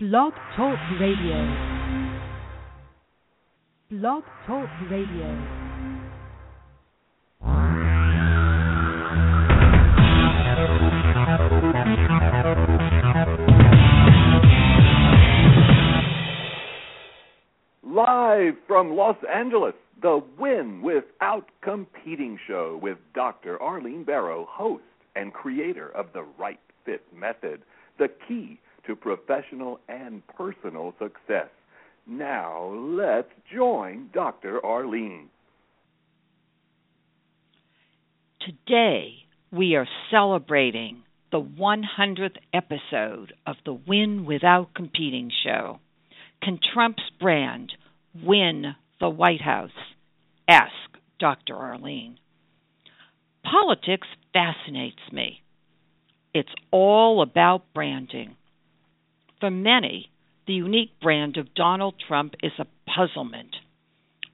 Blog Talk Radio. Blog Talk Radio. Live from Los Angeles, the Win Without Competing show with Dr. Arlene Barro, host and creator of the Right Fit Method, the key to professional and personal success. Now, let's join Dr. Arlene. Today, we are celebrating the 100th episode of the Win Without Competing show. Can Trump's brand win the White House? Ask Dr. Arlene. Politics fascinates me. It's all about branding. For many, the unique brand of Donald Trump is a puzzlement.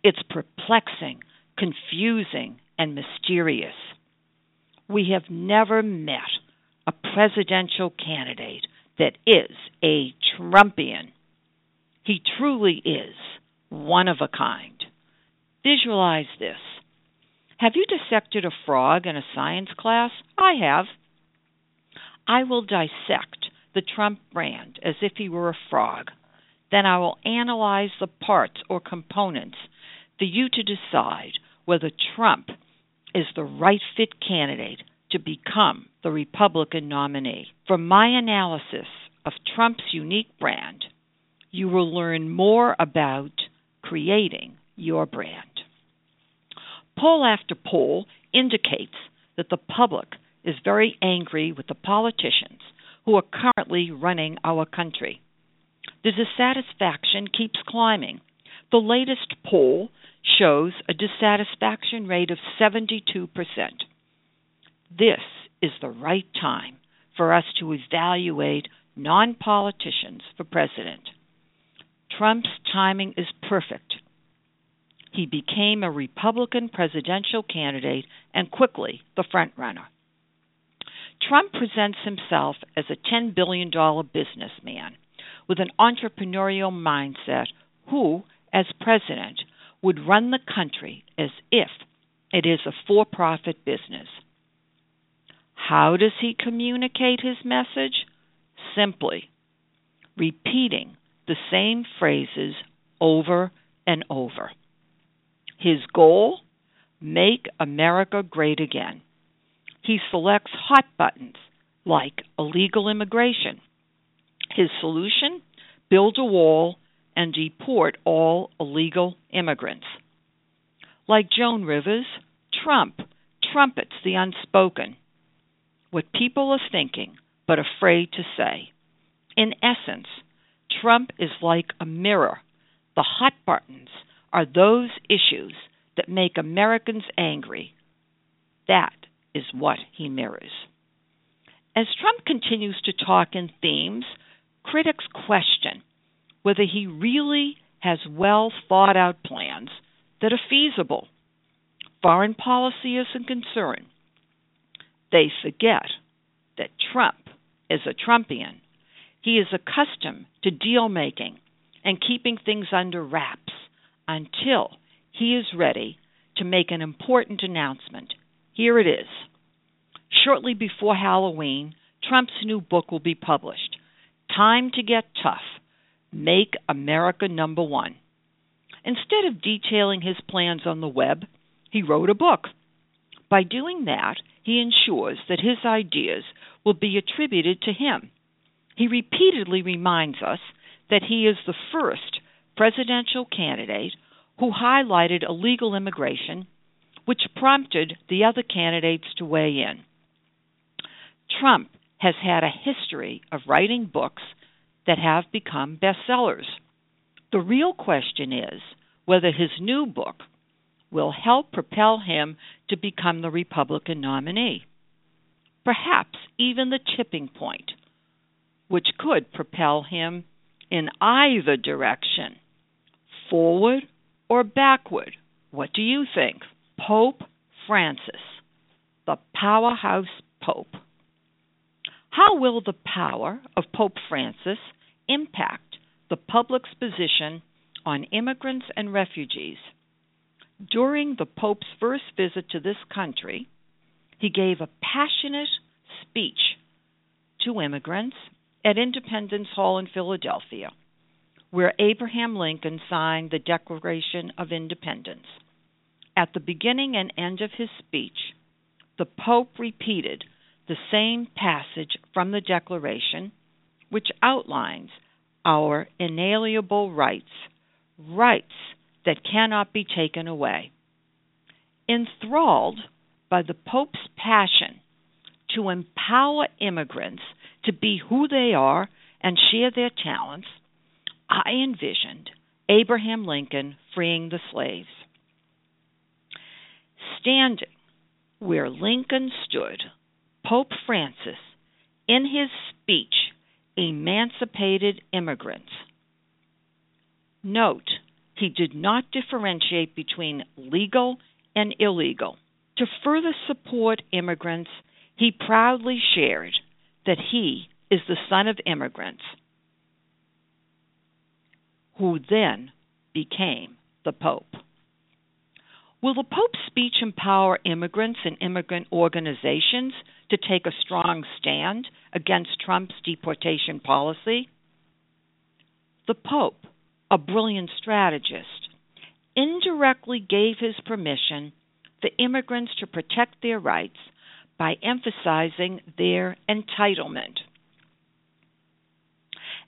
It's perplexing, confusing, and mysterious. We have never met a presidential candidate that is a Trumpian. He truly is one of a kind. Visualize this. Have you dissected a frog in a science class? I have. I will dissect the Trump brand as if he were a frog. Then I will analyze the parts or components for you to decide whether Trump is the right fit candidate to become the Republican nominee. From my analysis of Trump's unique brand, you will learn more about creating your brand. Poll after poll indicates that the public is very angry with the politicians who are currently running our country. The dissatisfaction keeps climbing. The latest poll shows a dissatisfaction rate of 72%. This is the right time for us to evaluate non politicians for president. Trump's timing is perfect. He became a Republican presidential candidate and quickly the frontrunner. Trump presents himself as a $10 billion businessman with an entrepreneurial mindset who, as president, would run the country as if it is a for profit business. How does he communicate his message? Simply repeating the same phrases over and over. His goal? Make America great again. He selects hot buttons like illegal immigration. His solution? Build a wall and deport all illegal immigrants. Like Joan Rivers, Trump trumpets the unspoken, what people are thinking but afraid to say. In essence, Trump is like a mirror. The hot buttons are those issues that make Americans angry. That is what he mirrors. As Trump continues to talk in themes, critics question whether he really has well thought out plans that are feasible. Foreign policy is a concern. They forget that Trump is a Trumpian. He is accustomed to deal making and keeping things under wraps until he is ready to make an important announcement. Here it is. Shortly before Halloween, Trump's new book will be published Time to Get Tough Make America Number One. Instead of detailing his plans on the web, he wrote a book. By doing that, he ensures that his ideas will be attributed to him. He repeatedly reminds us that he is the first presidential candidate who highlighted illegal immigration, which prompted the other candidates to weigh in. Trump has had a history of writing books that have become bestsellers. The real question is whether his new book will help propel him to become the Republican nominee. Perhaps even the tipping point, which could propel him in either direction, forward or backward. What do you think? Pope Francis, the powerhouse Pope. How will the power of Pope Francis impact the public's position on immigrants and refugees. During the Pope's first visit to this country, he gave a passionate speech to immigrants at Independence Hall in Philadelphia, where Abraham Lincoln signed the Declaration of Independence. At the beginning and end of his speech, the Pope repeated the same passage from the Declaration, which outlines our inalienable rights, rights that cannot be taken away. Enthralled by the Pope's passion to empower immigrants to be who they are and share their talents, I envisioned Abraham Lincoln freeing the slaves. Standing where Lincoln stood, Pope Francis, in his speech, emancipated immigrants. Note, he did not differentiate between legal and illegal. To further support immigrants, he proudly shared that he is the son of immigrants, who then became the Pope. Will the Pope's speech empower immigrants and immigrant organizations to take a strong stand against Trump's deportation policy? The Pope, a brilliant strategist, indirectly gave his permission for immigrants to protect their rights by emphasizing their entitlement.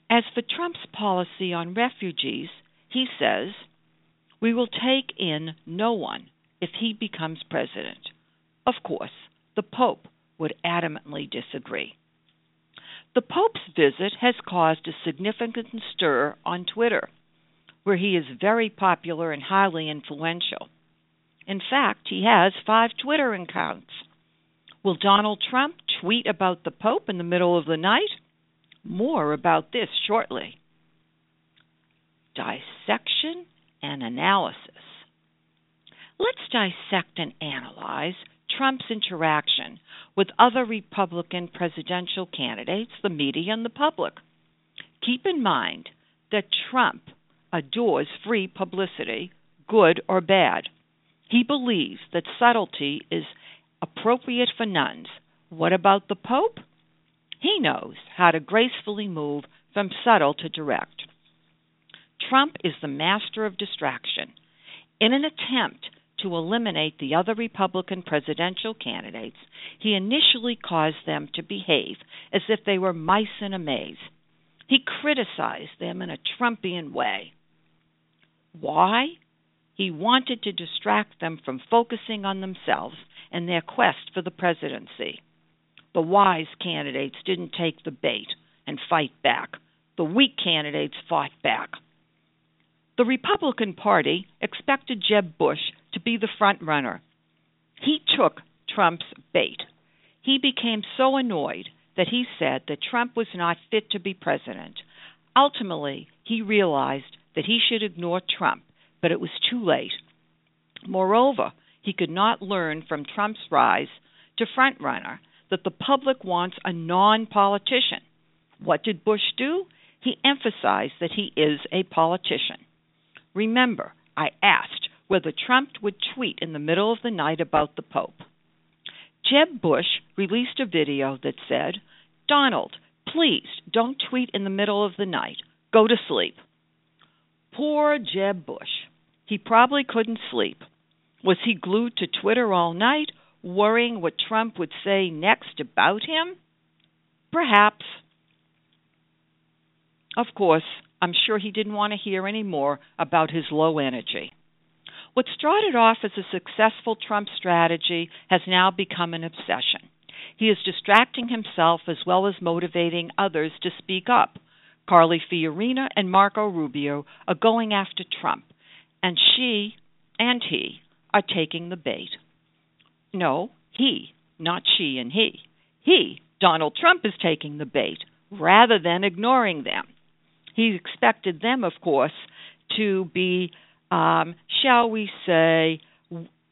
As for Trump's policy on refugees, he says, We will take in no one if he becomes president. Of course, the Pope would adamantly disagree. The Pope's visit has caused a significant stir on Twitter, where he is very popular and highly influential. In fact, he has five Twitter accounts. Will Donald Trump tweet about the Pope in the middle of the night? More about this shortly. Dissection and analysis. Let's dissect and analyze Trump's interaction with other Republican presidential candidates, the media, and the public. Keep in mind that Trump adores free publicity, good or bad. He believes that subtlety is appropriate for nuns. What about the Pope? He knows how to gracefully move from subtle to direct. Trump is the master of distraction. In an attempt to eliminate the other Republican presidential candidates, he initially caused them to behave as if they were mice in a maze. He criticized them in a Trumpian way. Why? He wanted to distract them from focusing on themselves and their quest for the presidency. The wise candidates didn't take the bait and fight back. The weak candidates fought back. The Republican Party expected Jeb Bush to be the front runner. He took Trump's bait. He became so annoyed that he said that Trump was not fit to be president. Ultimately, he realized that he should ignore Trump, but it was too late. Moreover, he could not learn from Trump's rise to frontrunner that the public wants a non politician. What did Bush do? He emphasized that he is a politician. Remember, I asked whether Trump would tweet in the middle of the night about the Pope. Jeb Bush released a video that said, Donald, please don't tweet in the middle of the night. Go to sleep. Poor Jeb Bush. He probably couldn't sleep. Was he glued to Twitter all night, worrying what Trump would say next about him? Perhaps. Of course, I'm sure he didn't want to hear any more about his low energy. What started off as a successful Trump strategy has now become an obsession. He is distracting himself as well as motivating others to speak up. Carly Fiorina and Marco Rubio are going after Trump, and she and he are taking the bait. No, he, not she and he. He, Donald Trump, is taking the bait rather than ignoring them. He expected them, of course, to be, um, shall we say,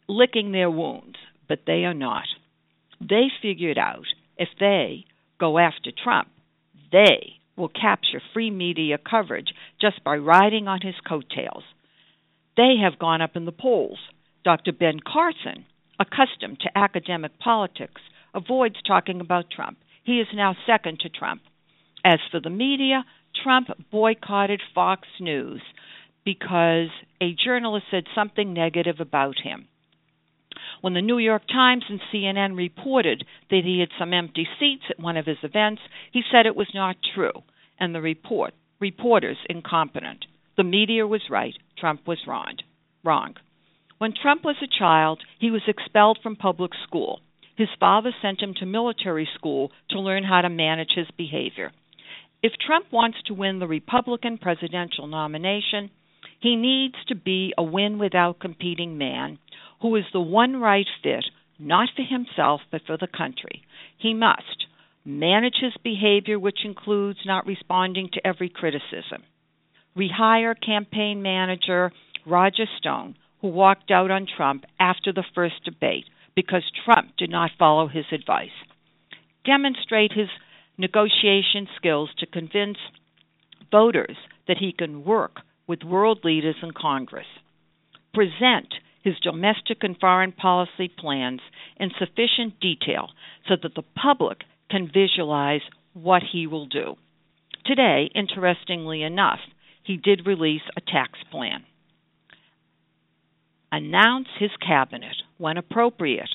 licking their wounds, but they are not. They figured out if they go after Trump, they will capture free media coverage just by riding on his coattails. They have gone up in the polls. Dr. Ben Carson, accustomed to academic politics, avoids talking about Trump. He is now second to Trump. As for the media, Trump boycotted Fox News because a journalist said something negative about him. When the New York Times and CNN reported that he had some empty seats at one of his events, he said it was not true, and the report reporters incompetent. The media was right, Trump was wrong. Wrong. When Trump was a child, he was expelled from public school. His father sent him to military school to learn how to manage his behavior. If Trump wants to win the Republican presidential nomination, he needs to be a win without competing man who is the one right fit, not for himself, but for the country. He must manage his behavior, which includes not responding to every criticism. Rehire campaign manager Roger Stone, who walked out on Trump after the first debate because Trump did not follow his advice. Demonstrate his negotiation skills to convince voters that he can work with world leaders in Congress. Present his domestic and foreign policy plans in sufficient detail so that the public can visualize what he will do. Today, interestingly enough, he did release a tax plan. Announce his cabinet when appropriate.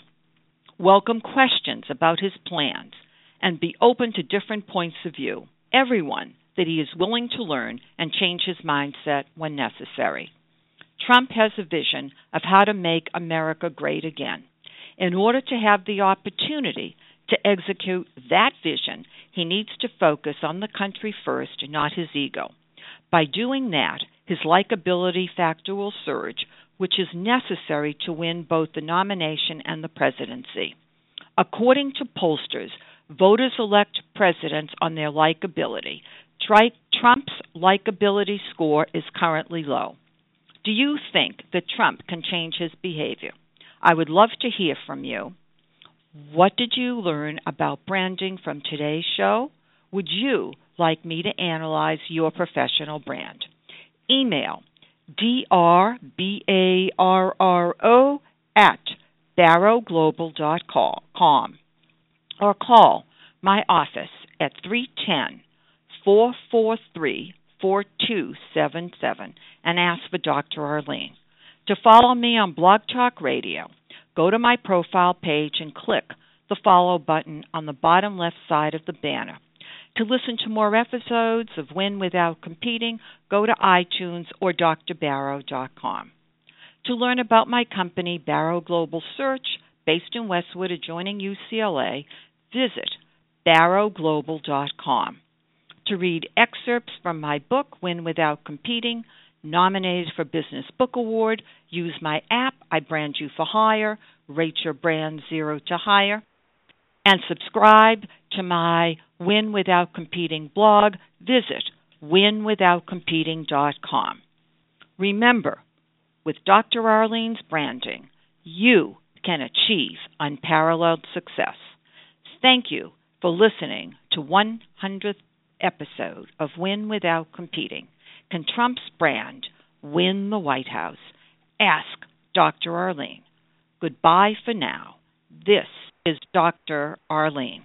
Welcome questions about his plans and be open to different points of view. Everyone that he is willing to learn and change his mindset when necessary. Trump has a vision of how to make America great again. In order to have the opportunity to execute that vision, he needs to focus on the country first, not his ego. By doing that, his likability factor will surge, which is necessary to win both the nomination and the presidency. According to pollsters, voters elect presidents on their likability. Trump's likability score is currently low. Do you think that Trump can change his behavior? I would love to hear from you. What did you learn about branding from today's show? Would you like me to analyze your professional brand? Email drbarro at barroglobal.com or call my office at 310 443 4277 and ask for Dr. Arlene. To follow me on Blog Talk Radio, go to my profile page and click the follow button on the bottom left side of the banner. To listen to more episodes of Win Without Competing, go to iTunes or drbarro.com. To learn about my company, Barro Global Search, based in Westwood adjoining UCLA, visit barroglobal.com to read excerpts from my book, Win Without Competing, nominated for Business Book Award. Use my app, I Brand You for Hire, rate your brand zero to hire, and subscribe to my Win Without Competing blog. Visit winwithoutcompeting.com. Remember, with Dr. Arlene's branding, you can achieve unparalleled success. Thank you for listening to 100th episode of Win Without Competing. Can Trump's brand win the White House? Ask Dr. Arlene. Goodbye for now. This is Dr. Arlene.